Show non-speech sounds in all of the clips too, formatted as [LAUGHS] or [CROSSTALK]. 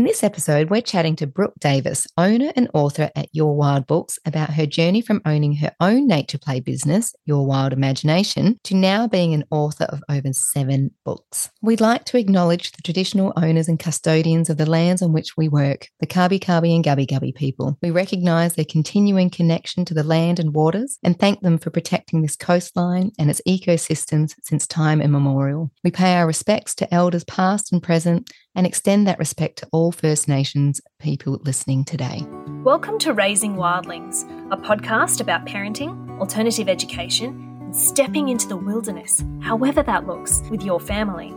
In this episode, we're chatting to Brooke Davis, owner and author at Your Wild Books, about her journey from owning her own nature play business, Your Wild Imagination, to now being an author of over seven books. We'd like to acknowledge the traditional owners and custodians of the lands on which we work, the Kabi Kabi and Gubbi Gubbi people. We recognise their continuing connection to the land and waters and thank them for protecting this coastline and its ecosystems since time immemorial. We pay our respects to elders past and present and extend that respect to all First Nations people listening today. Welcome to Raising Wildlings, a podcast about parenting, alternative education, and stepping into the wilderness, however that looks, with your family.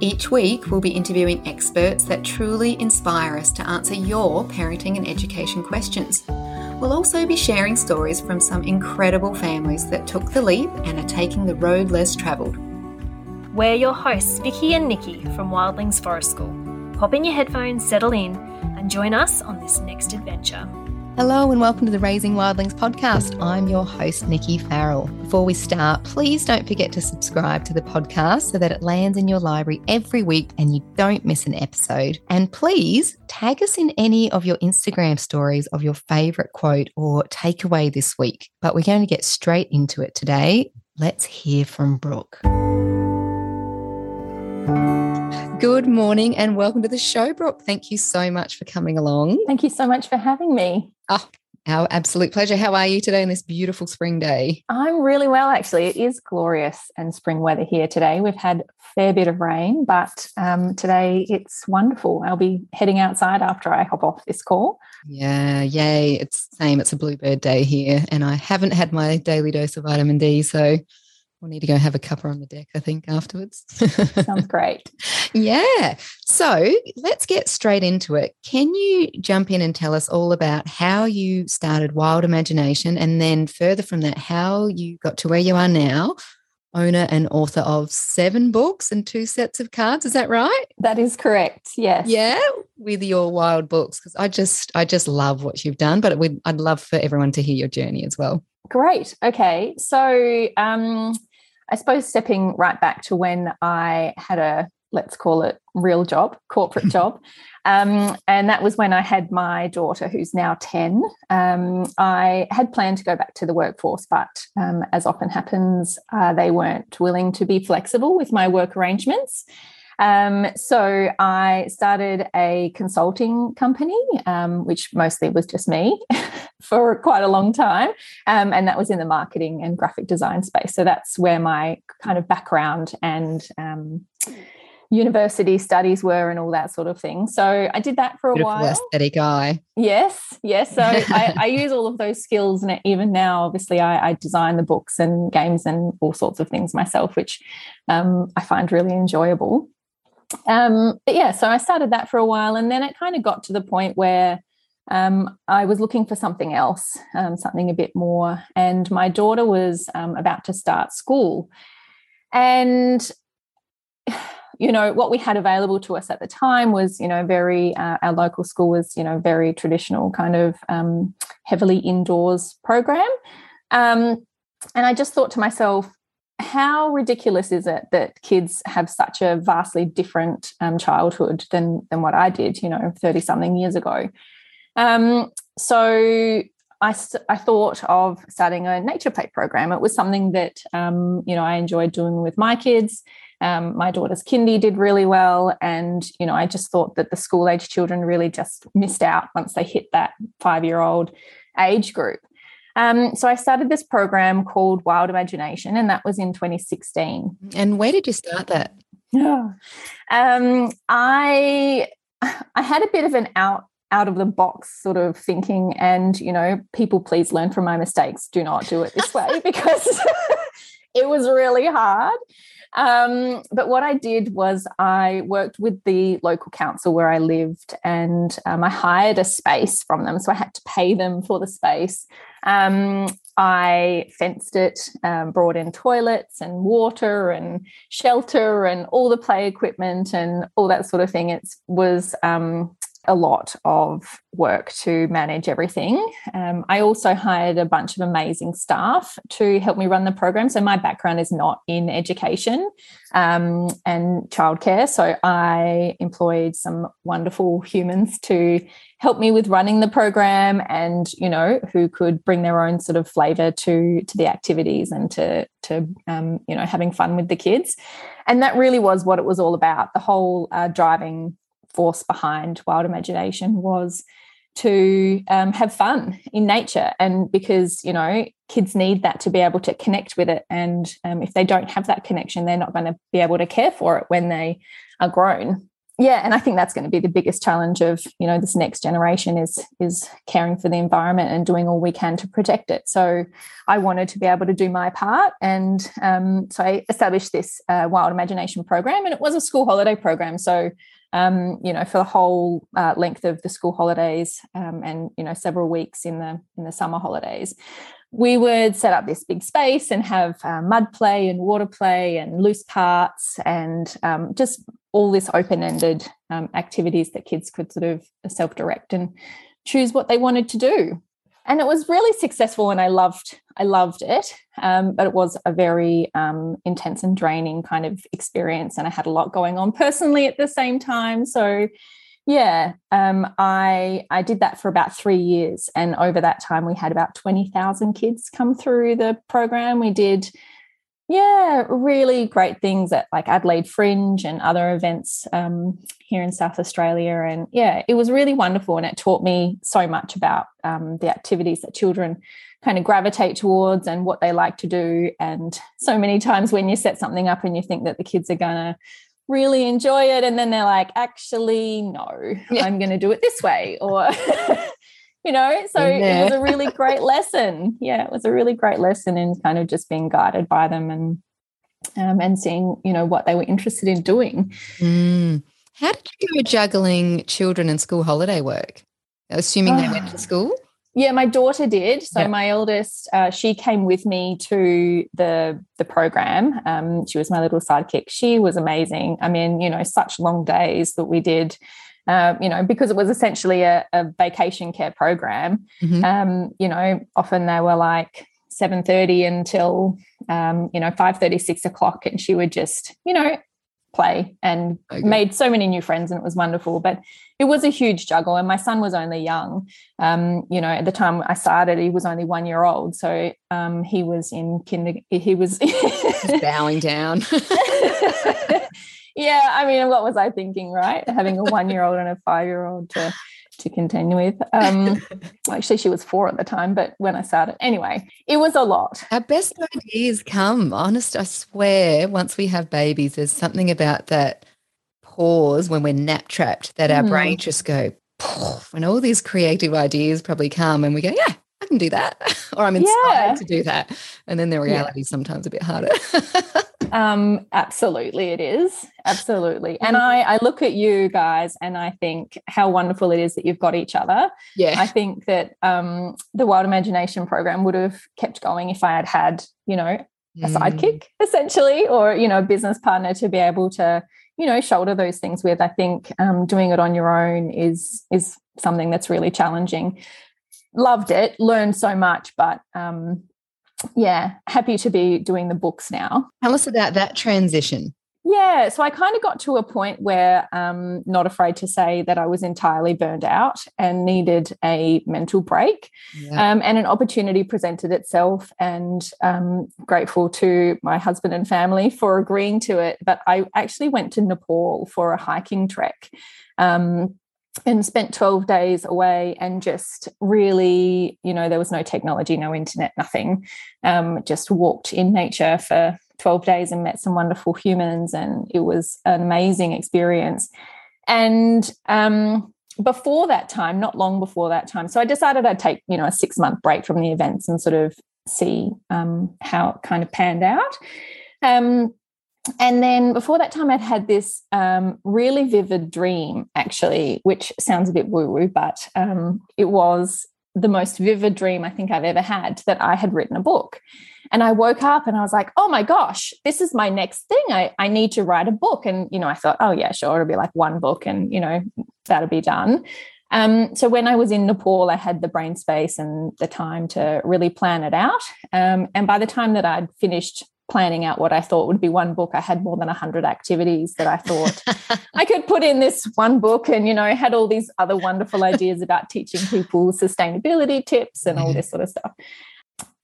Each week, we'll be interviewing experts that truly inspire us to answer your parenting and education questions. We'll also be sharing stories from some incredible families that took the leap and are taking the road less travelled. We're your hosts, Vicky and Nikki from Wildlings Forest School. Pop in your headphones, settle in, and join us on this next adventure. Hello and welcome to the Raising Wildlings podcast. I'm your host, Nikki Farrell. Before we start, please don't forget to subscribe to the podcast so that it lands in your library every week and you don't miss an episode. And please tag us in any of your Instagram stories of your favorite quote or takeaway this week. But we're going to get straight into it today. Let's hear from Brooke. Good morning and welcome to the show, Brooke. Thank you so much for coming along. Thank you so much for having me. Oh, our absolute pleasure. How are you today on this beautiful spring day? I'm really well, actually. It is glorious and spring weather here today. We've had a fair bit of rain, but um, today it's wonderful. I'll be heading outside after I hop off this call. Yeah, yay. It's same. It's a bluebird day here, and I haven't had my daily dose of vitamin D, so We'll need to go have a cuppa on the deck, I think, afterwards. Sounds great. [LAUGHS] yeah. So let's get straight into it. Can you jump in and tell us all about how you started Wild Imagination and then further from that, how you got to where you are now? Owner and author of seven books and two sets of cards. Is that right? That is correct. Yes. Yeah, with your wild books because I just I just love what you've done. But I'd love for everyone to hear your journey as well. Great. Okay. So um, I suppose stepping right back to when I had a let's call it real job, corporate [LAUGHS] job. Um, and that was when I had my daughter, who's now 10. Um, I had planned to go back to the workforce, but um, as often happens, uh, they weren't willing to be flexible with my work arrangements. Um, so I started a consulting company, um, which mostly was just me [LAUGHS] for quite a long time. Um, and that was in the marketing and graphic design space. So that's where my kind of background and um, university studies were and all that sort of thing. So I did that for a Beautiful while. Aesthetic eye. Yes, yes. So I, [LAUGHS] I, use all of those skills, and even now, obviously, I, I, design the books and games and all sorts of things myself, which um, I find really enjoyable um, but yeah, so I started that for a while, and then it kind of got to the point where um, I was looking for something else, um, something a bit more. And my daughter was um, about to start school, and you know what we had available to us at the time was you know very uh, our local school was you know very traditional kind of um, heavily indoors program um, and i just thought to myself how ridiculous is it that kids have such a vastly different um, childhood than than what I did, you know, thirty something years ago? Um, so I, I thought of starting a nature play program. It was something that um, you know I enjoyed doing with my kids. Um, my daughter's kindy did really well, and you know I just thought that the school age children really just missed out once they hit that five year old age group. Um, so I started this program called Wild Imagination, and that was in 2016. And where did you start that? Yeah, um, I [LAUGHS] I had a bit of an out out of the box sort of thinking, and you know, people please learn from my mistakes. Do not do it this way [LAUGHS] because [LAUGHS] it was really hard. Um, but what I did was I worked with the local council where I lived and um, I hired a space from them. So I had to pay them for the space. Um, I fenced it, um, brought in toilets and water and shelter and all the play equipment and all that sort of thing. It was um, a lot of work to manage everything. Um, I also hired a bunch of amazing staff to help me run the program. So my background is not in education um, and childcare. So I employed some wonderful humans to help me with running the program and you know who could bring their own sort of flavor to to the activities and to to um, you know having fun with the kids and that really was what it was all about the whole uh, driving force behind wild imagination was to um, have fun in nature. And because you know kids need that to be able to connect with it. And um, if they don't have that connection they're not going to be able to care for it when they are grown yeah and i think that's going to be the biggest challenge of you know this next generation is is caring for the environment and doing all we can to protect it. So i wanted to be able to do my part and um, so i established this uh, wild imagination program and it was a school holiday program. So um, you know for the whole uh, length of the school holidays um, and you know several weeks in the in the summer holidays we would set up this big space and have uh, mud play and water play and loose parts and um, just all this open-ended um, activities that kids could sort of self-direct and choose what they wanted to do. And it was really successful and i loved i loved it. Um, but it was a very um, intense and draining kind of experience and i had a lot going on personally at the same time. So yeah um, i i did that for about three years and over that time we had about 20000 kids come through the program. We did yeah, really great things at like Adelaide Fringe and other events um, here in South Australia. And yeah, it was really wonderful. And it taught me so much about um, the activities that children kind of gravitate towards and what they like to do. And so many times when you set something up and you think that the kids are going to really enjoy it, and then they're like, actually, no, yeah. I'm going to do it this way. Or, [LAUGHS] [LAUGHS] you know so it was a really great lesson. Yeah it was a really great lesson in kind of just being guided by them and um, and seeing you know what they were interested in doing. Mm. how did you go juggling children and school holiday work? Assuming they went to [SIGHS] school? Yeah my daughter did. So my eldest uh, she came with me to the the program. Um, she was my little sidekick. She was amazing. I mean you know such long days that we did um, you know, because it was essentially a, a vacation care program. Mm-hmm. Um, you know, often they were like 7.30 until, um, you know, 5.30, 6 o'clock. And she would just, you know, play and okay. made so many new friends and it was wonderful. But it was a huge juggle. And my son was only young. Um, you know, at the time I started, he was only one year old. So um, he was in kinder, he was bowing down. [LAUGHS] [LAUGHS] yeah, I mean, what was I thinking, right? Having a one year old and a five year old to to continue with. Um, [LAUGHS] actually, she was four at the time, but when I started, anyway, it was a lot. Our best ideas come, honest, I swear, once we have babies, there's something about that pause when we're nap trapped that our mm. brain just go, and all these creative ideas probably come and we go, yeah, I can do that. [LAUGHS] or I'm inspired yeah. to do that. And then the reality yeah. sometimes a bit harder. [LAUGHS] um, absolutely, it is. Absolutely. And. I, I look at you guys and I think how wonderful it is that you've got each other. Yeah. I think that um, the Wild Imagination program would have kept going if I had had, you know, a mm. sidekick essentially, or, you know, a business partner to be able to, you know, shoulder those things with. I think um, doing it on your own is is something that's really challenging loved it, learned so much, but um, yeah, happy to be doing the books now. Tell us about that transition. Yeah, so I kind of got to a point where um not afraid to say that I was entirely burned out and needed a mental break. Yeah. Um, and an opportunity presented itself, and um, grateful to my husband and family for agreeing to it. But I actually went to Nepal for a hiking trek. Um, and spent 12 days away and just really you know there was no technology no internet nothing. Um, just walked in nature for 12 days and met some wonderful humans and it was an amazing experience. And um, before that time not long before that time so i decided i'd take you know a six month break from the events and sort of see um, how it kind of panned out. Um, and then before that time, I'd had this um, really vivid dream, actually, which sounds a bit woo woo, but um, it was the most vivid dream I think I've ever had that I had written a book. And I woke up and I was like, oh my gosh, this is my next thing. I, I need to write a book. And, you know, I thought, oh, yeah, sure, it'll be like one book and, you know, that'll be done. Um, so when I was in Nepal, I had the brain space and the time to really plan it out. Um, and by the time that I'd finished planning out what I thought would be one book, I had more than 100 activities that I thought [LAUGHS] I could put in this one book and, you know, had all these other wonderful ideas about teaching people sustainability tips and all mm-hmm. this sort of stuff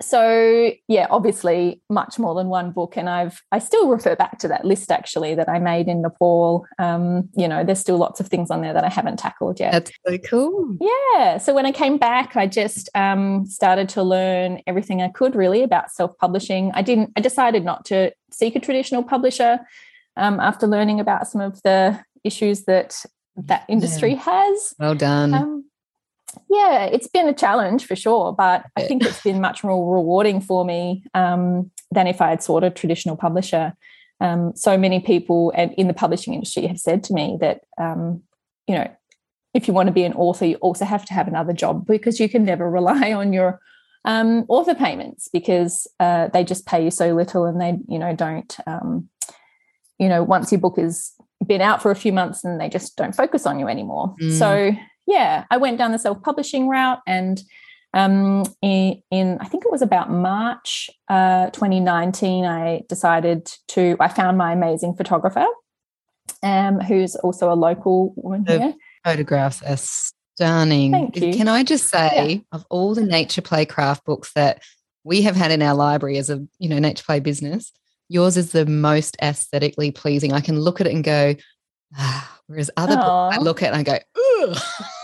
so yeah obviously much more than one book and i've i still refer back to that list actually that i made in nepal. Um, you know there's still lots of things on there that i haven't tackled yet. That's so cool. Yeah so when i came back i just um, started to learn everything i could really about self-publishing. I didn't i decided not to seek a traditional publisher um, after learning about some of the issues that that industry yeah. has. Well done. Um, yeah, it's been a challenge for sure, but I think it's been much more rewarding for me um, than if I had sought a traditional publisher. Um, so many people and in the publishing industry have said to me that um, you know if you want to be an author, you also have to have another job because you can never [LAUGHS] rely on your um, author payments because uh, they just pay you so little and they you know don't um, you know once your book has been out for a few months and they just don't focus on you anymore. Mm. So yeah, I went down the self publishing route and um, in, in, I think it was about March uh, 2019, I decided to, I found my amazing photographer um, who's also a local woman the here. Photographs are stunning. Thank you. Can I just say, yeah. of all the nature play craft books that we have had in our library as a you know nature play business, yours is the most aesthetically pleasing. I can look at it and go, ah, Whereas other books I look at and I go, [LAUGHS]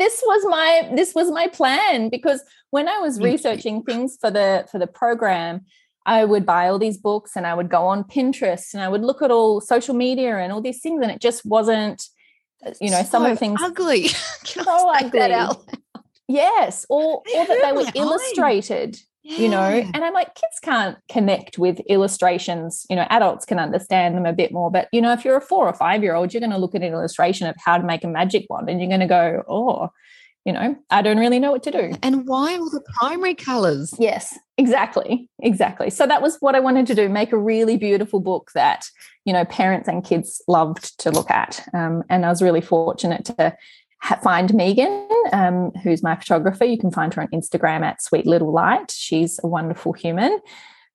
this was my this was my plan because when I was researching things for the for the program, I would buy all these books and I would go on Pinterest and I would look at all social media and all these things, and it just wasn't, uh, you know, so some of the things ugly. [LAUGHS] so ugly. Yes, or, or that they were illustrated yeah. you know and i'm like kids can't connect with illustrations you know adults can understand them a bit more but you know if you're a four or five year old you're going to look at an illustration of how to make a magic wand and you're going to go oh you know i don't really know what to do. And why all the primary colors? Yes exactly exactly. So that was what i wanted to do make a really beautiful book that you know parents and kids loved to look at um, and i was really fortunate to find Megan, um, who's my photographer. You can find her on Instagram at Sweet Little Light. She's a wonderful human.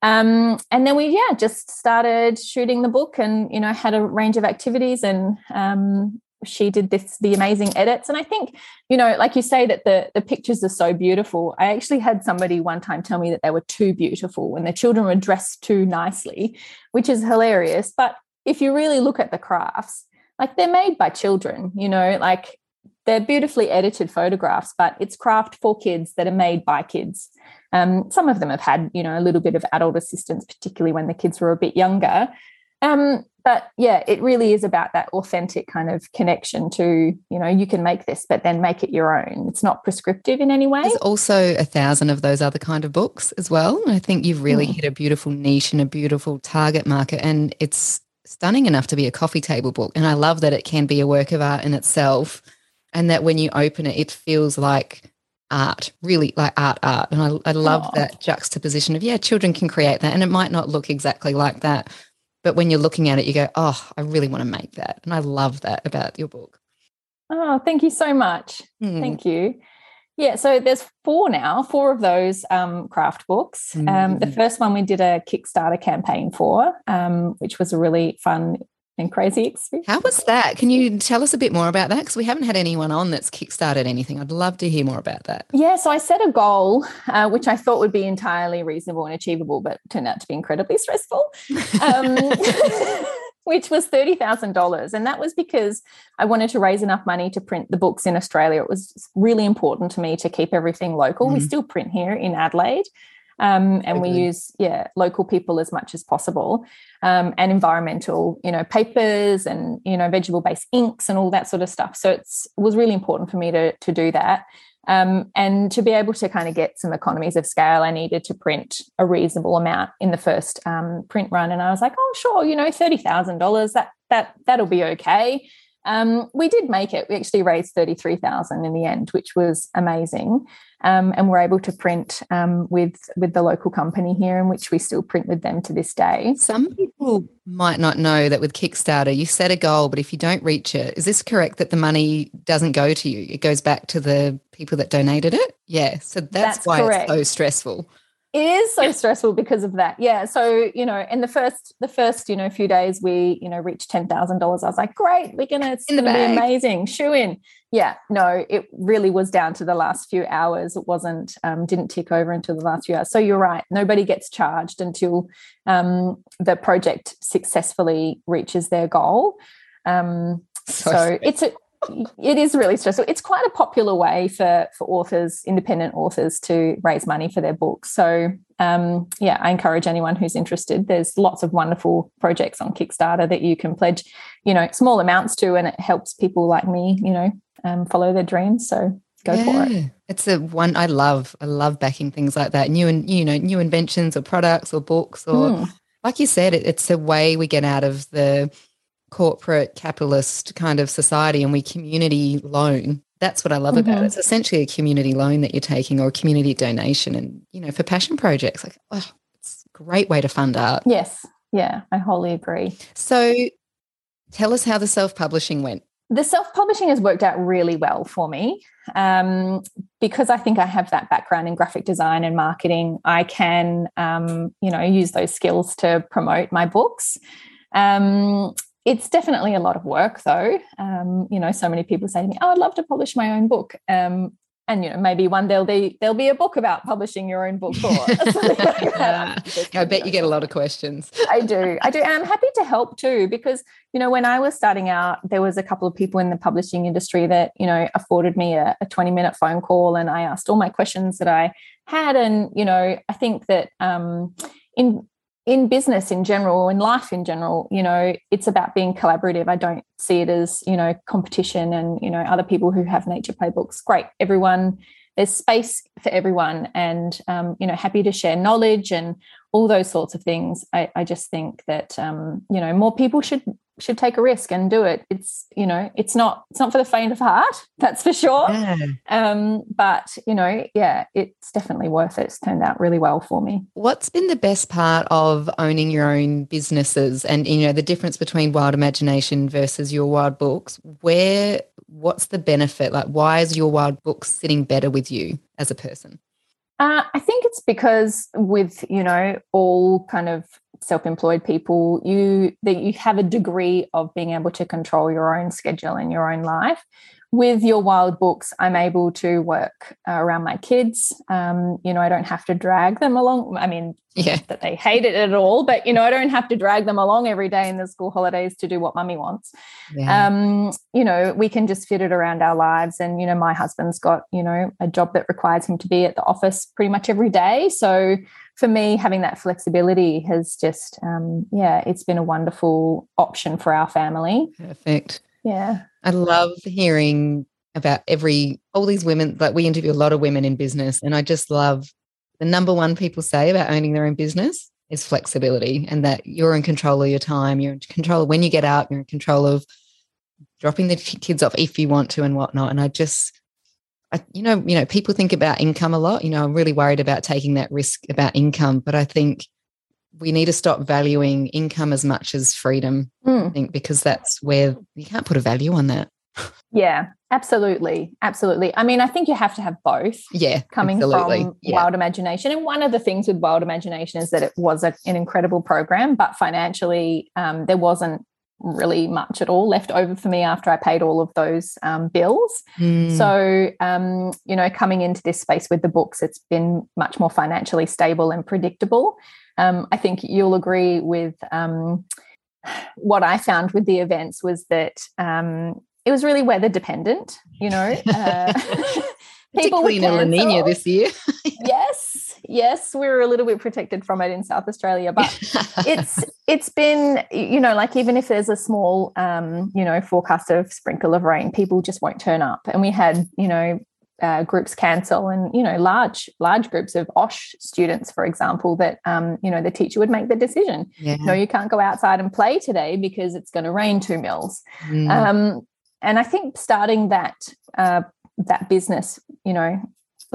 Um, and then we, yeah, just started shooting the book and, you know, had a range of activities and um, she did this, the amazing edits. And I think, you know, like you say that the, the pictures are so beautiful. I actually had somebody one time tell me that they were too beautiful and the children were dressed too nicely, which is hilarious. But if you really look at the crafts, like they're made by children, you know, like they're beautifully edited photographs, but it's craft for kids that are made by kids. Um, some of them have had, you know, a little bit of adult assistance, particularly when the kids were a bit younger. Um, but yeah, it really is about that authentic kind of connection to, you know, you can make this, but then make it your own. It's not prescriptive in any way. There's also a thousand of those other kind of books as well. I think you've really mm. hit a beautiful niche and a beautiful target market. And it's stunning enough to be a coffee table book. And I love that it can be a work of art in itself and that when you open it, it feels like art, really like art, art. And I, I love Aww. that juxtaposition of, yeah, children can create that. And it might not look exactly like that. But when you're looking at it, you go, oh, I really want to make that. And I love that about your book. Oh, thank you so much. Mm. Thank you. Yeah, so there's four now, four of those um, craft books. Mm. Um, the hmm. first one we did a Kickstarter campaign for, um, which was a really fun and crazy experience. How was that? Can you tell us a bit more about that? Because we haven't had anyone on that's kickstarted anything. I'd love to hear more about that. Yeah, so I set a goal, uh, which I thought would be entirely reasonable and achievable, but turned out to be incredibly stressful, um, [LAUGHS] [LAUGHS] which was $30,000. And that was because I wanted to raise enough money to print the books in Australia. It was really important to me to keep everything local. Mm-hmm. We still print here in Adelaide um, and we use yeah local people as much as possible um, and environmental you know papers and you know vegetable based inks and all that sort of stuff. So it's it was really important for me to to do that. Um, and to be able to kind of get some economies of scale i needed to print a reasonable amount in the first um, print run. And i was like oh sure you know $30000 that that that'll be okay Um, we did make it. We actually raised 33,000 in the end, which was amazing. Um, and we're able to print um, with with the local company here, in which we still print with them to this day. Some people might not know that with Kickstarter, you set a goal, but if you don't reach it, is this correct that the money doesn't go to you? It goes back to the people that donated it? Yeah. So that's, that's why correct. it's so stressful it is so stressful because of that. Yeah so you know in the first the first you know few days we you know reached $10000 i was like great we're gonna it's in gonna be amazing shoe in. Yeah no it really was down to the last few hours. It wasn't um, didn't tick over until the last few hours. So you're right nobody gets charged until um, the project successfully reaches their goal. Um, so, so it's a it is really stressful. It's quite a popular way for for authors, independent authors, to raise money for their books. So um, yeah, I encourage anyone who's interested. There's lots of wonderful projects on Kickstarter that you can pledge, you know, small amounts to, and it helps people like me, you know, um, follow their dreams. So go yeah. for it. It's a one I love. I love backing things like that. New and you know, new inventions or products or books or mm. like you said, it, it's a way we get out of the corporate capitalist kind of society and we community loan. That's what I love mm-hmm. about it. It's essentially a community loan that you're taking or a community donation. And, you know, for passion projects, like, oh, it's a great way to fund art. Yes. Yeah, I wholly agree. So tell us how the self publishing went. The self publishing has worked out really well for me um, because I think I have that background in graphic design and marketing. I can, um, you know, use those skills to promote my books. Um, it's definitely a lot of work though. Um, you know so many people say to me oh i'd love to publish my own book. Um, and you know maybe one there'll be there'll be a book about publishing your own book or [LAUGHS] yeah. [LAUGHS] i bet you get a lot of questions. I do. I do. And i'm happy to help too because you know when i was starting out there was a couple of people in the publishing industry that you know afforded me a, a 20 minute phone call and i asked all my questions that i had. And you know i think that um, in in business in general in life in general you know it's about being collaborative. I don't see it as you know competition and you know other people who have nature playbooks. Great everyone there's space for everyone and um, you know happy to share knowledge and all those sorts of things. I, I just think that um, you know more people should should take a risk and do it. It's you know it's not it's not for the faint of heart [LAUGHS] that's for sure. Yeah. um but you know yeah it's definitely worth it. It's turned out really well for me. What's been the best part of owning your own businesses and you know the difference between wild imagination versus your wild books? Where what's the benefit? Like why is your wild books sitting better with you as a person? Uh, I think it's because with you know all kind of self-employed people you that you have a degree of being able to control your own schedule and your own life with your wild books i'm able to work uh, around my kids um, you know i don't have to drag them along i mean yeah that they hate it at all but you know i don't have to drag them along every day in the school holidays to do what mummy wants yeah. um, you know we can just fit it around our lives and you know my husband's got you know a job that requires him to be at the office pretty much every day so for me, having that flexibility has just, um, yeah, it's been a wonderful option for our family. Perfect. Yeah. I love hearing about every, all these women, like we interview a lot of women in business, and I just love the number one people say about owning their own business is flexibility and that you're in control of your time. You're in control of when you get out, you're in control of dropping the kids off if you want to and whatnot. And I just, I, you know, you know, people think about income a lot. You know, I'm really worried about taking that risk about income, but I think we need to stop valuing income as much as freedom. Mm. I think because that's where you can't put a value on that. Yeah, absolutely, absolutely. I mean, I think you have to have both. Yeah, coming absolutely. from yeah. Wild Imagination, and one of the things with Wild Imagination is that it was a, an incredible program, but financially, um, there wasn't really much at all left over for me after I paid all of those um, bills. Mm. So, um, you know, coming into this space with the books, it's been much more financially stable and predictable. Um, I think you'll agree with um, what I found with the events was that um, it was really weather dependent, you know. Uh, [LAUGHS] [LAUGHS] people in La Nina this year. [LAUGHS] yes, yes, we are a little bit protected from it in South Australia, but it's [LAUGHS] it's been you know like even if there's a small um, you know forecast of sprinkle of rain, people just won't turn up, and we had you know uh, groups cancel and you know large large groups of osh students for example that um, you know the teacher would make the decision yeah. no you can't go outside and play today because it's going to rain two mils mm. um, and I think starting that uh, that business, you know,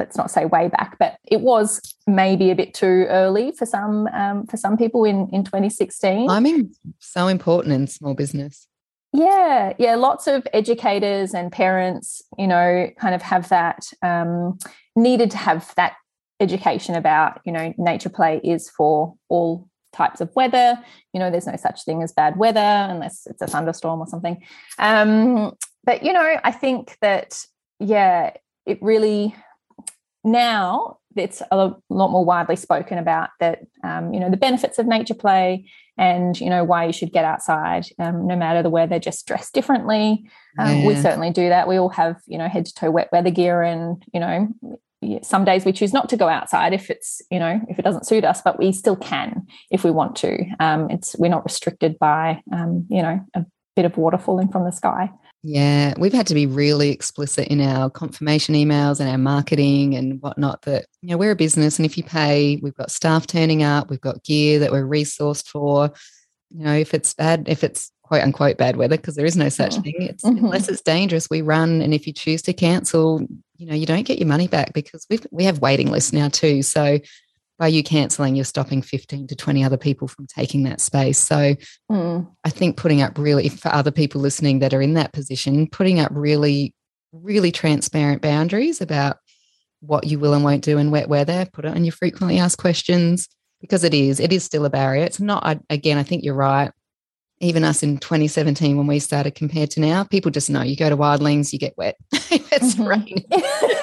let's not say way back, but it was maybe a bit too early for some um, for some people in in 2016. I mean, so important in small business. Yeah, yeah. Lots of educators and parents, you know, kind of have that um, needed to have that education about, you know, nature play is for all types of weather. You know, there's no such thing as bad weather unless it's a thunderstorm or something. Um, but you know, I think that yeah, it really now it's a lot more widely spoken about that um, you know the benefits of nature play and you know why you should get outside um, no matter the weather just dress differently. Um, yeah. we certainly do that. We all have you know head to toe wet weather gear and you know some days we choose not to go outside if it's you know if it doesn't suit us but we still can if we want to. Um, it's we're not restricted by um, you know a bit of water falling from the sky yeah, we've had to be really explicit in our confirmation emails and our marketing and whatnot that, you know, we're a business and if you pay, we've got staff turning up, we've got gear that we're resourced for. You know, if it's bad, if it's quote unquote bad weather, because there is no such mm. thing, it's mm-hmm. unless it's dangerous, we run. And if you choose to cancel, you know, you don't get your money back because we've we have waiting lists now too. So by you cancelling, you're stopping 15 to 20 other people from taking that space. So mm. I think putting up really, for other people listening that are in that position, putting up really, really transparent boundaries about what you will and won't do in wet weather, put it on your frequently asked questions because it is, it is still a barrier. It's not, again, I think you're right. Even us in 2017, when we started compared to now, people just know you go to wildlings, you get wet. [LAUGHS] it's mm-hmm. raining. [LAUGHS]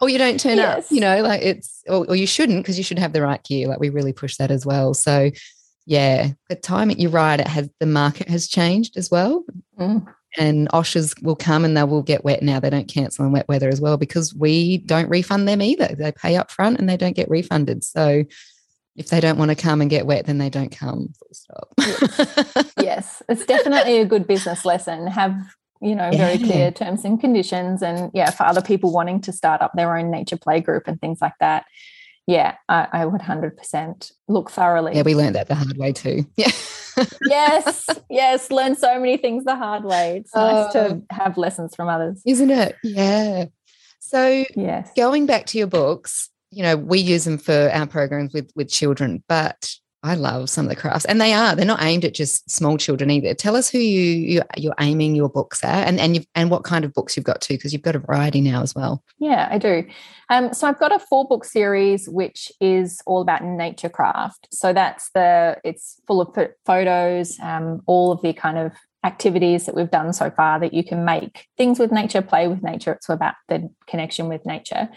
or you don't turn yes. up, you know, like it's, or, or you shouldn't because you should have the right gear. Like we really push that as well. So, yeah, the time you're right, it has the market has changed as well. Mm. And OSHAs will come and they will get wet now. They don't cancel in wet weather as well because we don't refund them either. They pay up front and they don't get refunded. So if they don't want to come and get wet, then they don't come. Full stop. yes. yes. It's definitely a good business lesson. Have you know, very yeah. clear terms and conditions. And yeah, for other people wanting to start up their own nature play group and things like that, yeah, I, I would 100% look thoroughly. Yeah, we learned that the hard way too. [LAUGHS] Yeah. yes, yes, learn so many things the hard way. It's nice to oh. have lessons from others. Isn't it? Yeah. So, yes. going back to your books, you know, we use them for our programs with with children, but I love some of the crafts, and they are. They're not aimed at just small children either. Tell us who you, you are aiming your books at, and and and what kind of books you've got too, because you've got a variety now as well. Yeah, I do. Um, so I've got a four book series which is all about nature craft. So that's the it's full of photos, um, all of the kind of activities that we've done so far that you can make things with nature, play with nature. It's about the connection with nature.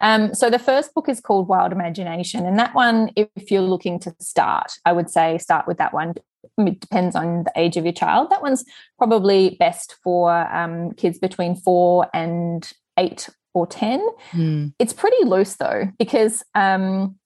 Um, so the first book is called Wild Imagination, and that one, if you're looking to start, I would say start with that one. It depends on the age of your child. That one's probably best for um, kids between four and eight or ten. Mm. It's pretty loose though, because um,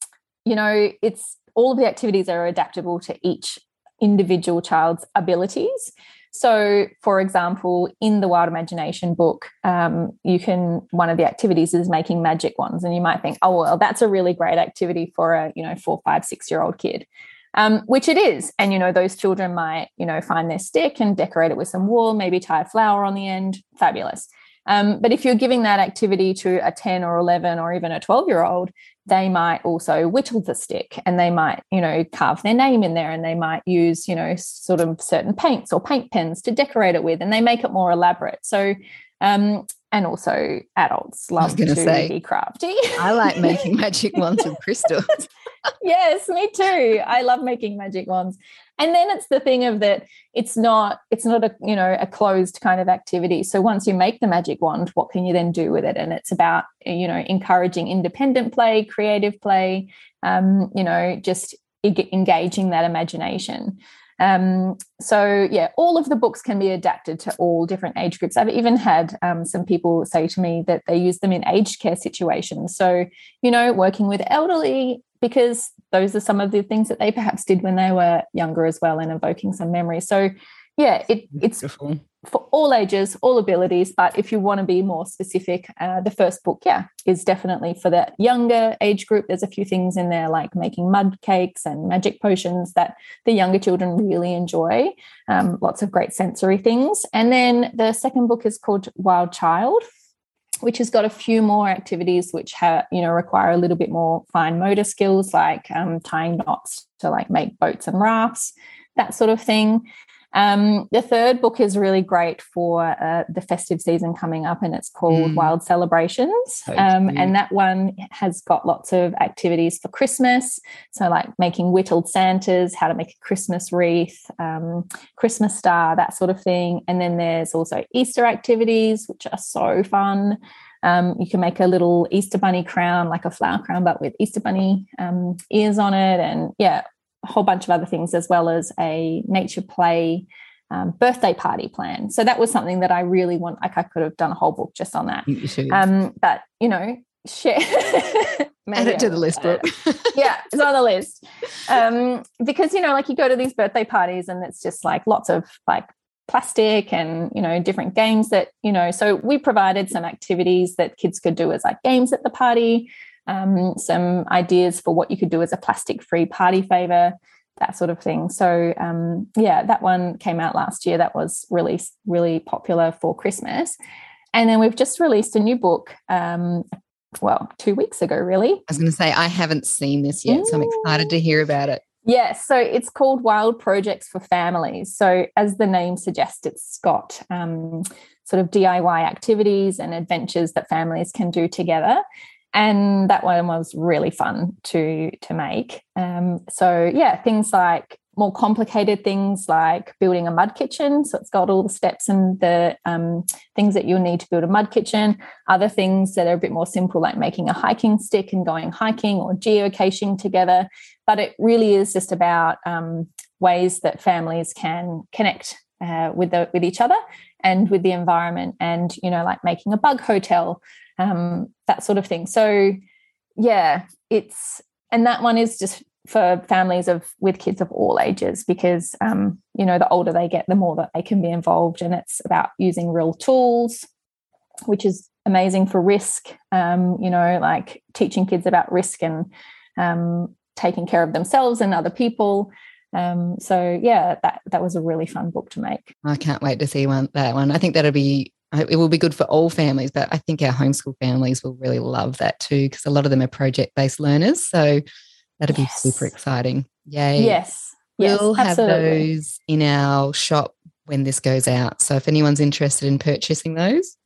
you know it's all of the activities are adaptable to each individual child's abilities. So, for example, in the Wild Imagination book, um, you can one of the activities is making magic wands, and you might think, oh well, that's a really great activity for a you know four, five, six year old kid, um, which it is. And you know those children might you know find their stick and decorate it with some wool, maybe tie a flower on the end, fabulous. Um, but if you're giving that activity to a 10 or 11 or even a 12 year old, they might also whittle the stick and they might, you know, carve their name in there and they might use, you know, sort of certain paints or paint pens to decorate it with and they make it more elaborate. So, um, and also adults love to say, be crafty. I like [LAUGHS] making magic wands with crystals. Yes, me too. I love making magic wands and then it's the thing of that it's not it's not a you know a closed kind of activity so once you make the magic wand what can you then do with it and it's about you know encouraging independent play creative play um, you know just engaging that imagination um, so yeah, all of the books can be adapted to all different age groups. I've even had um, some people say to me that they use them in aged care situations. So you know, working with elderly because those are some of the things that they perhaps did when they were younger as well and evoking some memories. So yeah, it, it's for all ages, all abilities. But if you want to be more specific, uh, the first book, yeah, is definitely for that younger age group. There's a few things in there like making mud cakes and magic potions that the younger children really enjoy. Um, lots of great sensory things. And then the second book is called Wild Child. Which has got a few more activities which have, you know, require a little bit more fine motor skills, like um, tying knots to like make boats and rafts, that sort of thing. Um, the third book is really great for uh, the festive season coming up, and it's called mm. Wild Celebrations. Um, and that one has got lots of activities for Christmas. So, like making whittled Santas, how to make a Christmas wreath, um, Christmas star, that sort of thing. And then there's also Easter activities, which are so fun. Um, you can make a little Easter bunny crown, like a flower crown, but with Easter bunny um, ears on it. And yeah, a whole bunch of other things, as well as a nature play um, birthday party plan. So that was something that I really want. Like I could have done a whole book just on that. Um, but you know, share. Add it to the list book. yeah, it's on the list. Um, because you know, like you go to these birthday parties and it's just like lots of like plastic and you know different games that you know. So we provided some activities that kids could do as like games at the party um, some ideas for what you could do as a plastic free party favor, that sort of thing. So, um, yeah, that one came out last year. That was really, really popular for Christmas. And then we've just released a new book. Um, well, two weeks ago, really. I was going to say, I haven't seen this yet, so I'm excited to hear about it. Yes, so it's called Wild Projects for Families. So, as the name suggests, it's got um, sort of DIY activities and adventures that families can do together and that one was really fun to to make. Um, so yeah things like more complicated things like building a mud kitchen. So it's got all the steps and the um, things that you'll need to build a mud kitchen. Other things that are a bit more simple like making a hiking stick and going hiking or geocaching together. But it really is just about um, ways that families can connect uh, with the with each other and with the environment and you know like making a bug hotel um, that sort of thing. So, yeah, it's and that one is just for families of with kids of all ages because um, you know the older they get, the more that they can be involved, and it's about using real tools, which is amazing for risk. Um, you know, like teaching kids about risk and um, taking care of themselves and other people. Um, so yeah, that that was a really fun book to make. I can't wait to see one that one. I think that'll be it will be good for all families, but I think our homeschool families will really love that too because a lot of them are project based learners. So that'll yes. be super exciting. Yay. Yes. We'll yes, have those in our shop when this goes out. So if anyone's interested in purchasing those,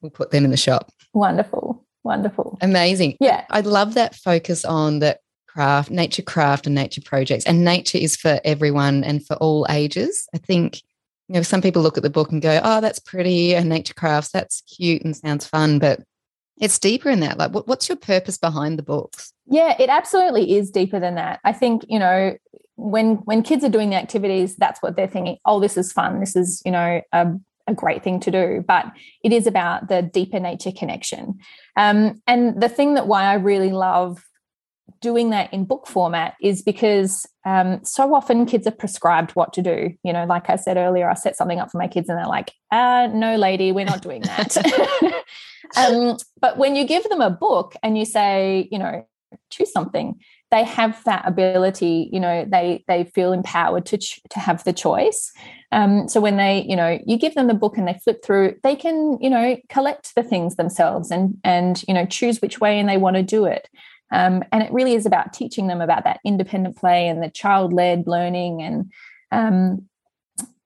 we'll put them in the shop. Wonderful. Wonderful. Amazing. Yeah. I love that focus on that craft, nature craft and nature projects. And nature is for everyone and for all ages. I think you know, some people look at the book and go, oh, that's pretty and nature crafts, that's cute and sounds fun, but it's deeper in that. Like, what, what's your purpose behind the books? Yeah, it absolutely is deeper than that. I think, you know, when when kids are doing the activities, that's what they're thinking, oh, this is fun. This is, you know, a, a great thing to do. But it is about the deeper nature connection. Um, and the thing that why I really love doing that in book format is because um, so often kids are prescribed what to do. You know, like I said earlier, I set something up for my kids and they're like, uh, no, lady, we're not doing that. [LAUGHS] [LAUGHS] um, but when you give them a book and you say, you know, choose something, they have that ability, you know, they they feel empowered to, ch- to have the choice. Um, so when they, you know, you give them the book and they flip through, they can, you know, collect the things themselves and and you know choose which way and they want to do it. Um, and it really is about teaching them about that independent play and the child-led learning and um,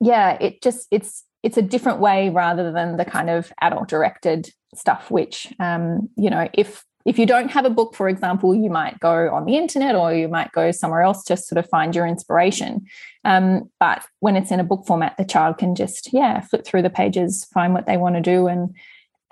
yeah it just it's it's a different way rather than the kind of adult directed stuff which um, you know if if you don't have a book for example you might go on the internet or you might go somewhere else to sort of find your inspiration. Um, but when it's in a book format the child can just yeah flip through the pages find what they want to do and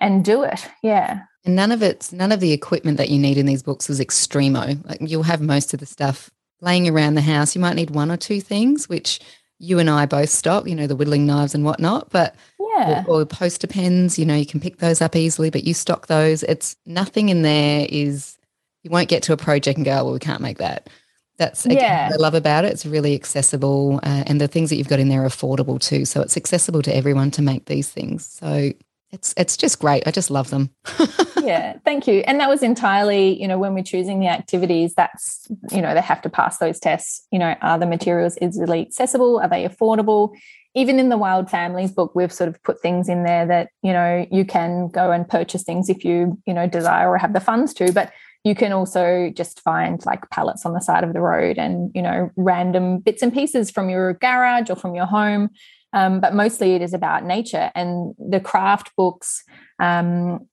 and do it yeah and none of it's none of the equipment that you need in these books is extremo. Like you'll have most of the stuff laying around the house. You might need one or two things, which you and I both stock, you know, the whittling knives and whatnot. But yeah. Or, or poster pens, you know, you can pick those up easily, but you stock those. It's nothing in there is you won't get to a project and go, oh, well, we can't make that. That's again, yeah. what I love about it. It's really accessible, uh, and the things that you've got in there are affordable too. So it's accessible to everyone to make these things. So it's it's just great. I just love them. [LAUGHS] yeah, thank you. And that was entirely, you know, when we're choosing the activities, that's you know they have to pass those tests. You know, are the materials easily accessible? Are they affordable? Even in the Wild Families book, we've sort of put things in there that you know you can go and purchase things if you you know desire or have the funds to, but you can also just find like pallets on the side of the road and you know random bits and pieces from your garage or from your home um, but mostly it is about nature and the craft books um,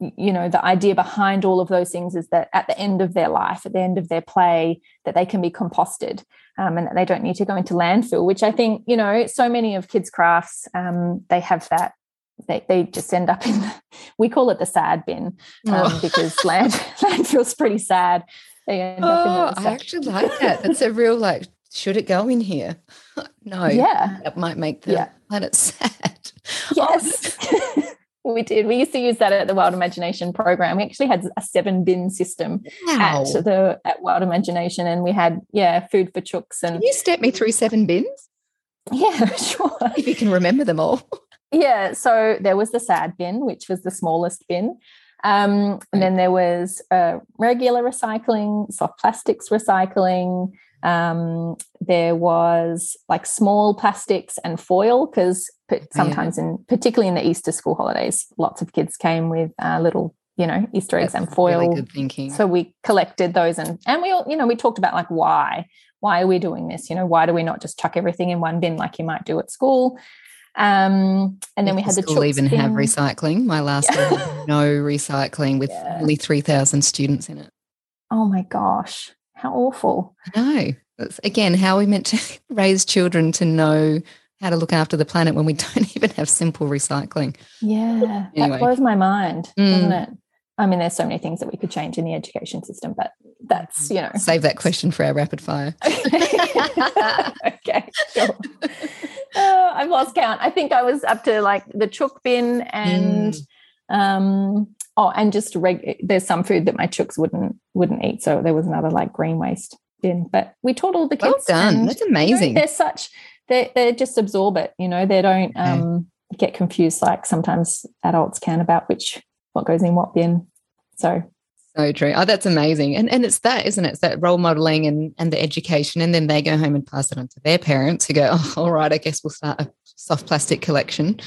you know the idea behind all of those things is that at the end of their life at the end of their play that they can be composted um, and that they don't need to go into landfill which i think you know so many of kids crafts um, they have that they, they just end up in the, [LAUGHS] we call it the sad bin um, oh. because land [LAUGHS] landfill's pretty sad. They end oh, up in the, oh, i actually like that. That's a real like should it go in here [LAUGHS] no yeah that might make the yeah. planet [LAUGHS] sad yes oh. [LAUGHS] we did we used to use that at the wild imagination program we actually had a seven bin system wow. at the at wild imagination and we had yeah food for chooks and can you step me through seven bins yeah sure if you can remember them all yeah, so there was the sad bin, which was the smallest bin. Um, and then there was uh, regular recycling, soft plastics recycling. Um, there was like small plastics and foil because sometimes, yeah. in particularly in the Easter school holidays, lots of kids came with uh, little, you know, Easter eggs That's and foil. Really. So we collected those and and we all, you know, we talked about like why why are we doing this? You know, why do we not just chuck everything in one bin like you might do at school? Um, and then we had the school even have recycling. My last yeah. [LAUGHS] no recycling with yeah. nearly three thousand students in it. Oh my gosh, how awful! No, That's, again, how are we meant to [LAUGHS] raise children to know how to look after the planet when we [LAUGHS] don't even have simple recycling? Yeah, anyway. that blows my mind, mm. doesn't it? I mean, there's so many things that we could change in the education system, but that's you know save that question for our rapid fire. [LAUGHS] okay, sure. Uh, I've lost count. I think I was up to like the chook bin and mm. um oh, and just reg- there's some food that my chooks wouldn't wouldn't eat, so there was another like green waste bin. But we taught all the kids. Well done. That's amazing. You know, they're such they they just absorb it. You know, they don't okay. um get confused like sometimes adults can about which what goes in what bin. So so true. Oh, that's amazing. And and it's that, isn't it? It's that role modeling and, and the education. And then they go home and pass it on to their parents who go, oh, all right, I guess we'll start a soft plastic collection.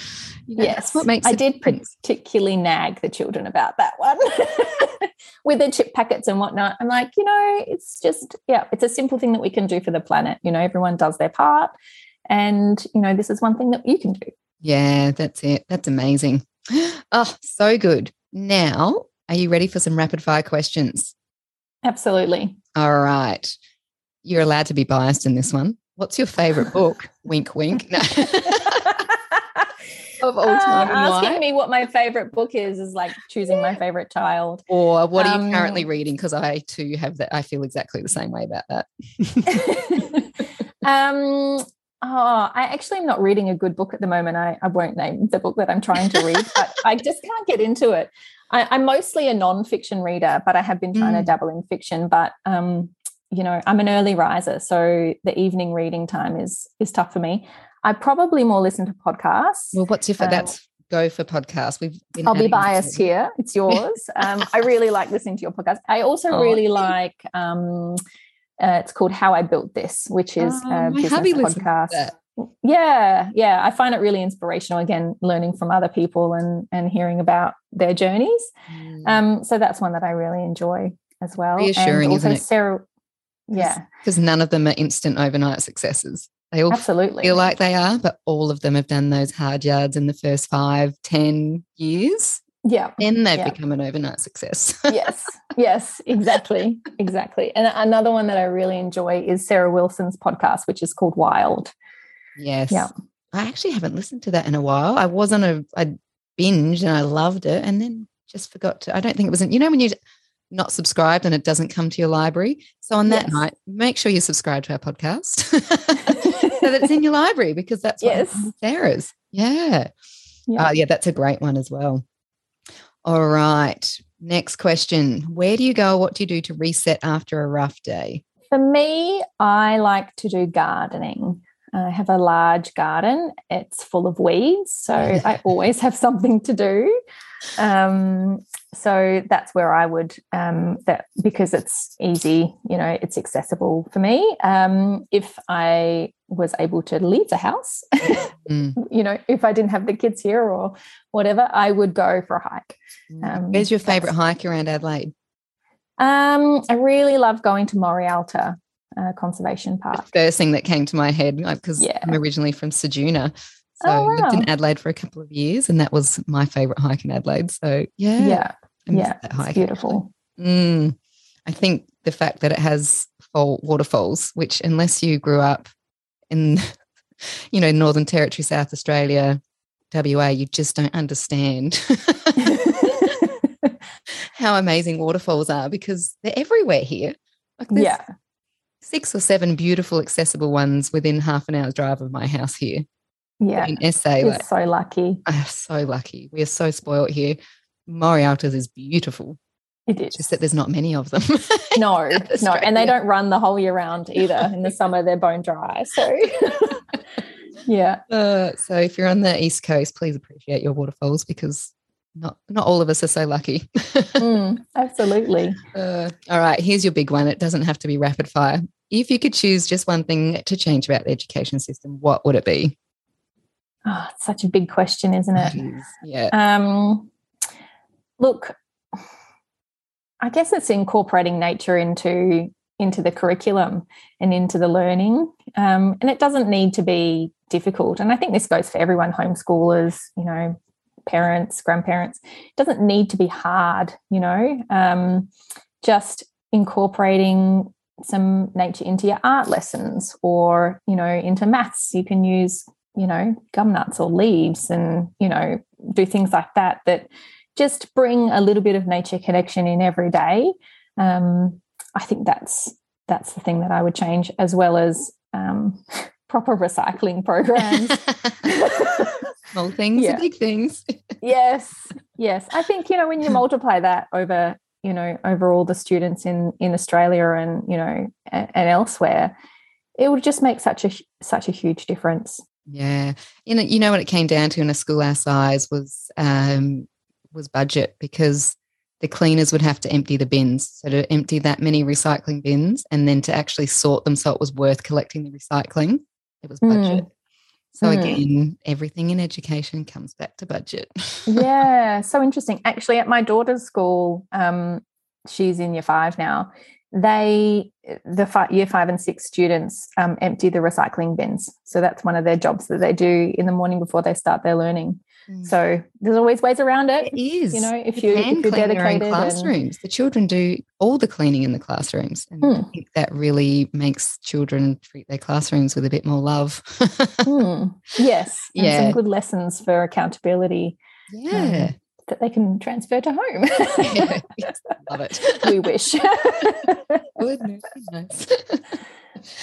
You know, yes. what makes I did difference. particularly nag the children about that one [LAUGHS] with the chip packets and whatnot. I'm like, you know, it's just, yeah, it's a simple thing that we can do for the planet. You know, everyone does their part. And, you know, this is one thing that you can do. Yeah, that's it. That's amazing. [GASPS] Oh, so good. Now, are you ready for some rapid fire questions? Absolutely. All right. You're allowed to be biased in this one. What's your favorite book? [LAUGHS] wink, wink. No. [LAUGHS] of all time. Uh, asking why? me what my favorite book is is like choosing my favorite child. Or what are you um, currently reading? Because I too have that. I feel exactly the same way about that. [LAUGHS] um, Oh, I actually am not reading a good book at the moment. I, I won't name the book that I'm trying to read, but I just can't get into it. I, am mostly a non-fiction reader, but I have been trying mm. to dabble in fiction. But um, you know, I'm an early riser, so the evening reading time is is tough for me. I probably more listen to podcasts. Well, what's your um, that's go for podcasts? We've I'll be biased here. It's [LAUGHS] yours. um, I really like listening to your podcast. I also oh, really like. Um, uh, it's called How I Built This, which is oh, a business podcast yeah yeah. I find it really inspirational again learning from other people and and hearing about their journeys. Mm. um so that's one that i really enjoy as well. Reassuring isn't it? Sarah yeah. Because none of them are instant overnight successes. They all absolutely. feel like they are but all of them have done those hard yards in the first five ten years. Yeah then they've yeah. become an overnight success. Yes [LAUGHS] yes exactly exactly. And another one that i really enjoy is sarah wilson's podcast which is called wild Yes. Yeah. I actually haven't listened to that in a while. I was on a, a binge and I loved it and then just forgot to. I don't think it was, in, you know, when you're not subscribed and it doesn't come to your library. So on that yes. night, make sure you subscribe to our podcast [LAUGHS] so that it's in your library because that's what yes. Sarah's. Yeah. Yeah. Uh, yeah, that's a great one as well. All right. Next question. Where do you go? What do you do to reset after a rough day? For me, I like to do gardening. I have a large garden. It's full of weeds, so I [LAUGHS] always have something to do. Um, so that's where I would um, that because it's easy, you know, it's accessible for me. Um, if I was able to leave the house, mm. [LAUGHS] you know, if I didn't have the kids here or whatever, I would go for a hike. Mm. Um, Where's your favourite hike around Adelaide? Um, I really love going to Morialta uh, Conservation Park. The first thing that came to my head, because yeah. I'm originally from Ceduna. So oh, wow. I lived in Adelaide for a couple of years, and that was my favourite hike in Adelaide. So yeah, yeah, yeah, that hike, beautiful. Mm, I think the fact that it has fall waterfalls, which unless you grew up in, [LAUGHS] you know, Northern Territory, South Australia, WA, you just don't understand [LAUGHS] [LAUGHS] how amazing waterfalls are because they're everywhere here. Like yeah. Six or seven beautiful, accessible ones within half an hour's drive of my house here. Yeah. In SA. You're like, so lucky. Uh, so lucky. We are so spoiled here. Morialtas is beautiful. It is. Just that there's not many of them. [LAUGHS] no, no. And they don't run the whole year round either. In the summer, they're bone dry. So, [LAUGHS] yeah. Uh, so, if you're on the East Coast, please appreciate your waterfalls because not not all of us are so lucky. [LAUGHS] mm, absolutely. Uh, all right, here's your big one. It doesn't have to be rapid fire. If you could choose just one thing to change about the education system, what would it be? Oh, it's such a big question, isn't it? it is. Yeah. Um, look, I guess it's incorporating nature into into the curriculum and into the learning, um, and it doesn't need to be difficult. And I think this goes for everyone: homeschoolers, you know, parents, grandparents. It doesn't need to be hard, you know. Um, just incorporating some nature into your art lessons or you know into maths. You can use you know gum nuts or leaves and you know do things like that that just bring a little bit of nature connection in every day. Um, i think that's that's the thing that i would change as well as um, [LAUGHS] proper recycling programs. [LAUGHS] [LAUGHS] Small things yeah. big things. Yes yes. I think you know when you multiply that over you know over all the students in in australia and you know and, and elsewhere it would just make such a such a huge difference. Yeah. You know you know what it came down to in a school our size was um was budget because the cleaners would have to empty the bins. So to empty that many recycling bins and then to actually sort them so it was worth collecting the recycling it was budget. mm. So mm. again, everything in education comes back to budget. [LAUGHS] yeah, so interesting. Actually, at my daughter's school, um, she's in year five now. They, the five, year five and six students, um, empty the recycling bins. So that's one of their jobs that they do in the morning before they start their learning. Mm. So there's always ways around it. It is. You know, if you, if you're dedicated. classrooms. And... The children do all the cleaning in the classrooms. And mm. I hmm. think that really makes children treat their classrooms with a bit more love. mm. Yes. [LAUGHS] yeah. some good lessons for accountability. Yeah. Um, that they can transfer to home. [LAUGHS] yeah, [LAUGHS] love it. we wish. Goodness, nice.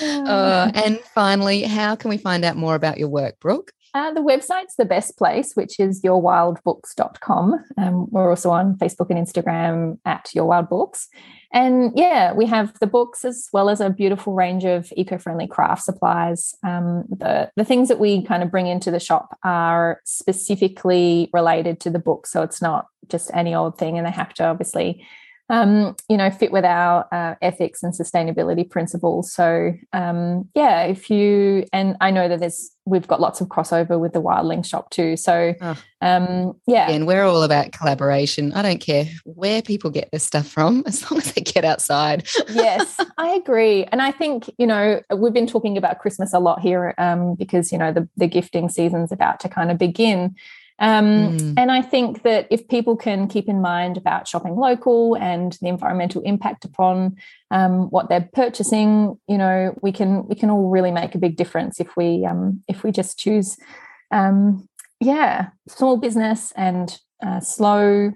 Uh, and finally, how can we find out more about your work, Brooke? Uh, the website's the best place, which is yourwildbooks.com. Um, we're also on Facebook and Instagram at Your Wild Books. And yeah, we have the books as well as a beautiful range of eco friendly craft supplies. Um, the, the things that we kind of bring into the shop are specifically related to the book. So it's not just any old thing, and they have to obviously um, you know, fit with our uh, ethics and sustainability principles. So, um, yeah, if you and I know that there's we've got lots of crossover with the Wildling shop too. So, oh. um, yeah, and we're all about collaboration. I don't care where people get this stuff from, as long as they get outside. [LAUGHS] yes, I agree, and I think you know we've been talking about Christmas a lot here um, because you know the the gifting season's about to kind of begin. Um, mm. And I think that if people can keep in mind about shopping local and the environmental impact upon um, what they're purchasing, you know, we can we can all really make a big difference if we um, if we just choose, um, yeah, small business and uh, slow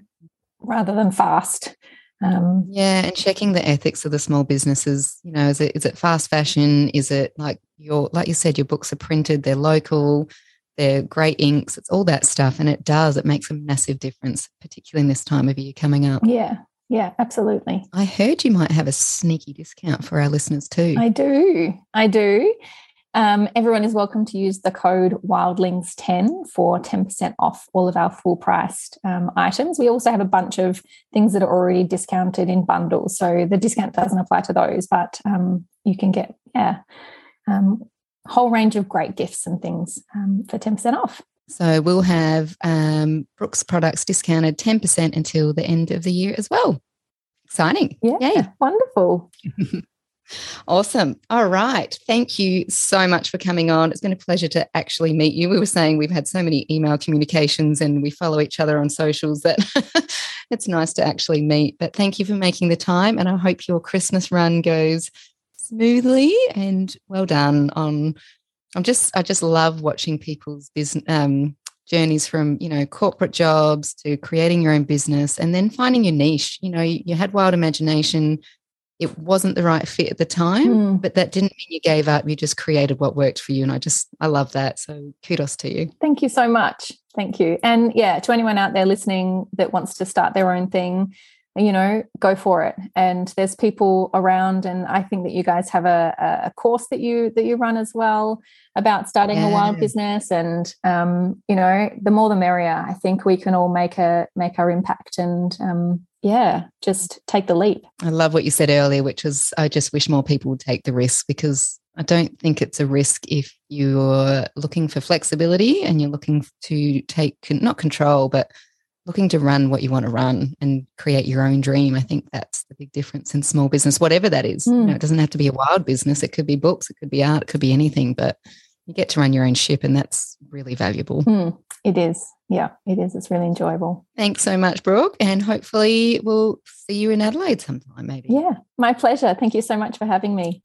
rather than fast. Um, yeah, and checking the ethics of the small businesses. You know, is it is it fast fashion? Is it like your like you said, your books are printed, they're local they're great inks, it's all that stuff. And it does, it makes a massive difference, particularly in this time of year coming up. Yeah. Yeah, absolutely. I heard you might have a sneaky discount for our listeners too. I do. I do. Um, everyone is welcome to use the code wildlings10 for 10% off all of our full priced um, items. We also have a bunch of things that are already discounted in bundles. So the discount doesn't apply to those, but um, you can get, yeah, um, whole range of great gifts and things um, for 10% off. So we'll have um, Brooks products discounted 10% until the end of the year as well. Exciting. Yeah. Yay. Wonderful. [LAUGHS] Awesome. All right. Thank you so much for coming on. It's been a pleasure to actually meet you. We were saying we've had so many email communications and we follow each other on socials that [LAUGHS] it's nice to actually meet. But thank you for making the time. And I hope your Christmas run goes smoothly and well done on I'm just I just love watching people's business um, journeys from you know corporate jobs to creating your own business and then finding your niche. You know, you, you had wild imagination, it wasn't the right fit at the time, mm. but that didn't mean you gave up. You just created what worked for you. And I just, I love that. So kudos to you. Thank you so much. Thank you. And yeah, to anyone out there listening that wants to start their own thing, you know, go for it. And there's people around, and I think that you guys have a, a course that you that you run as well about starting yeah. a wild business. And um, you know, the more the merrier. I think we can all make a make our impact and um, yeah, just take the leap. I love what you said earlier, which was I just wish more people would take the risk because I don't think it's a risk if you're looking for flexibility and you're looking to take not control, but looking to run what you want to run and create your own dream. I think that's the big difference in small business, whatever that is. Mm. You know, hmm. it doesn't have to be a wild business. It could be books, it could be art, it could be anything, but you get to run your own ship and that's really valuable. Mm, it is. Yeah, it is. It's really enjoyable. Thanks so much, Brooke. And hopefully we'll see you in Adelaide sometime, maybe. Yeah, my pleasure. Thank you so much for having me.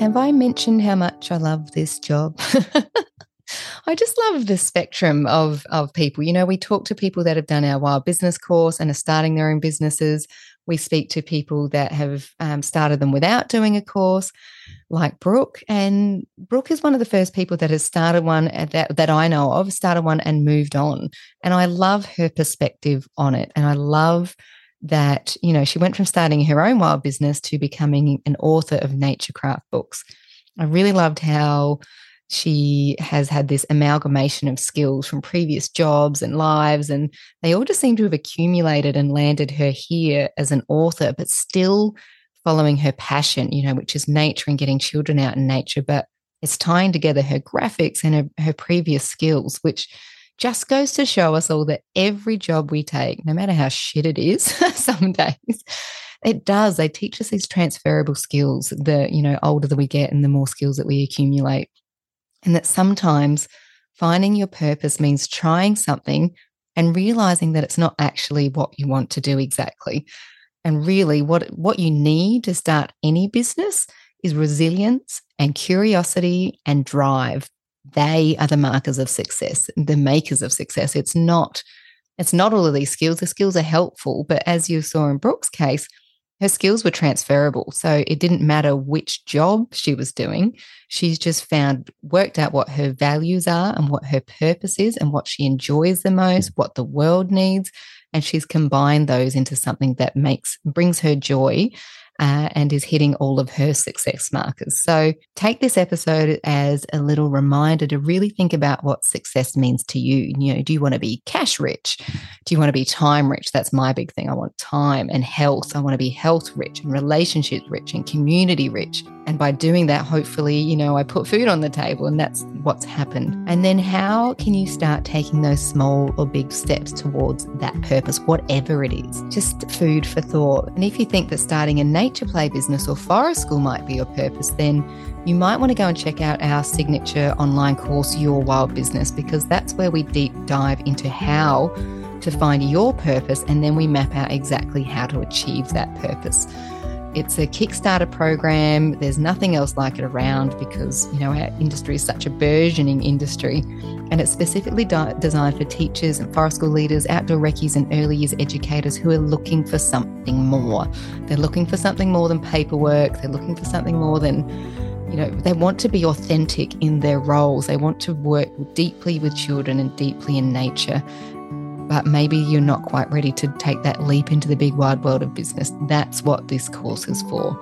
Have I mentioned how much I love this job? [LAUGHS] I just love the spectrum of, of people. You know, we talk to people that have done our wild business course and are starting their own businesses. We speak to people that have um, started them without doing a course, like Brooke. And Brooke is one of the first people that has started one that, that I know of, started one and moved on. And I love her perspective on it. And I love that, you know, she went from starting her own wild business to becoming an author of nature craft books. I really loved how she has had this amalgamation of skills from previous jobs and lives, and they all just seem to have accumulated and landed her here as an author, but still following her passion, you know, which is nature and getting children out in nature. But it's tying together her graphics and her, her previous skills, which just goes to show us all that every job we take, no matter how shit it is, [LAUGHS] some days, it does. They teach us these transferable skills. The you know older that we get, and the more skills that we accumulate and that sometimes finding your purpose means trying something and realizing that it's not actually what you want to do exactly. And really, what, what you need to start any business is resilience and curiosity and drive. They are the markers of success, the makers of success. It's not, it's not all of these skills. The skills are helpful, but as you saw in Brooke's case, her skills were transferable. So it didn't matter which job she was doing. She's just found, worked out what her values are and what her purpose is and what she enjoys the most, what the world needs. And she's combined those into something that makes, brings her joy uh, and is hitting all of her success markers. So take this episode as a little reminder to really think about what success means to you. You know, do you want to be cash rich? Do you want to be time rich? That's my big thing. I want time and health. I want to be health rich and relationship rich and community rich. And by doing that, hopefully, you know, I put food on the table and that's what's happened. And then how can you start taking those small or big steps towards that purpose, whatever it is? Just food for thought. And if you think that starting a nature play business or forest school might be your purpose, then you might want to go and check out our signature online course, Your Wild Business, because that's where we deep dive into how to find your purpose and then we map out exactly how to achieve that purpose. It's a Kickstarter program. There's nothing else like it around because, you know, our industry is such a burgeoning industry. And it's specifically di- designed for teachers and forest school leaders, outdoor reccees, and early years educators who are looking for something more. They're looking for something more than paperwork. They're looking for something more than, you know, they want to be authentic in their roles. They want to work deeply with children and deeply in nature but maybe you're not quite ready to take that leap into the big wide world of business. That's what this course is for.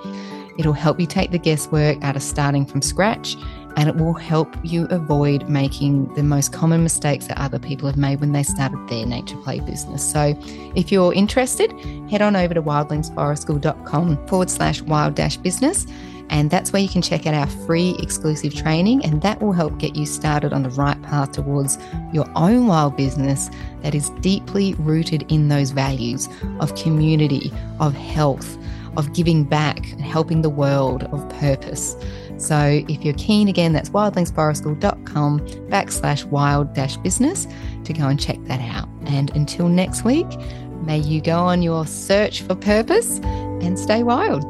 It'll help you take the guesswork out of starting from scratch and it will help you avoid making the most common mistakes that other people have made when they started their nature play business. So if you're interested, head on over to wildlingsforestschool.com forward slash wild dash business. And that's where you can check out our free exclusive training, and that will help get you started on the right path towards your own wild business that is deeply rooted in those values of community, of health, of giving back, and helping the world, of purpose. So if you're keen, again, that's wildlingsforestschool.com backslash wild dash business to go and check that out. And until next week, may you go on your search for purpose and stay wild.